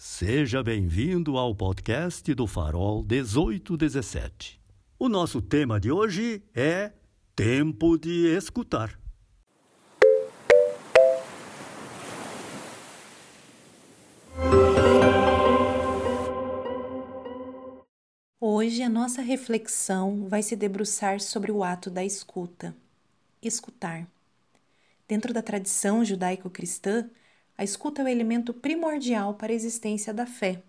Seja bem-vindo ao podcast do Farol 1817. O nosso tema de hoje é Tempo de Escutar. Hoje a nossa reflexão vai se debruçar sobre o ato da escuta. Escutar. Dentro da tradição judaico-cristã, a escuta é o elemento primordial para a existência da fé.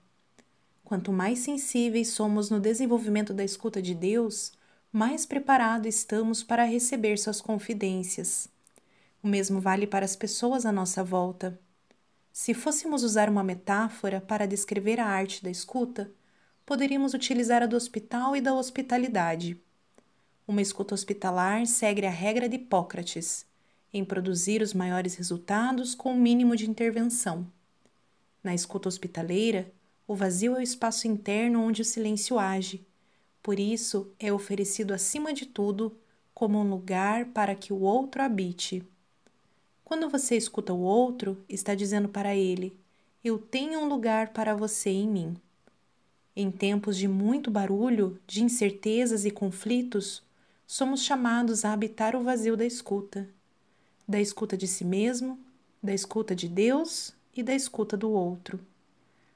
Quanto mais sensíveis somos no desenvolvimento da escuta de Deus, mais preparados estamos para receber suas confidências. O mesmo vale para as pessoas à nossa volta. Se fôssemos usar uma metáfora para descrever a arte da escuta, poderíamos utilizar a do hospital e da hospitalidade. Uma escuta hospitalar segue a regra de Hipócrates em produzir os maiores resultados com o mínimo de intervenção. Na escuta hospitaleira, o vazio é o espaço interno onde o silêncio age. Por isso, é oferecido acima de tudo como um lugar para que o outro habite. Quando você escuta o outro, está dizendo para ele: Eu tenho um lugar para você em mim. Em tempos de muito barulho, de incertezas e conflitos, somos chamados a habitar o vazio da escuta da escuta de si mesmo, da escuta de Deus e da escuta do outro.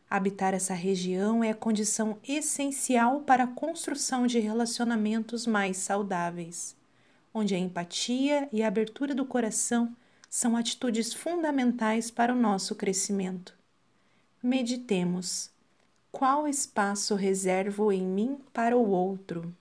Habitar essa região é a condição essencial para a construção de relacionamentos mais saudáveis, onde a empatia e a abertura do coração são atitudes fundamentais para o nosso crescimento. Meditemos. Qual espaço reservo em mim para o outro?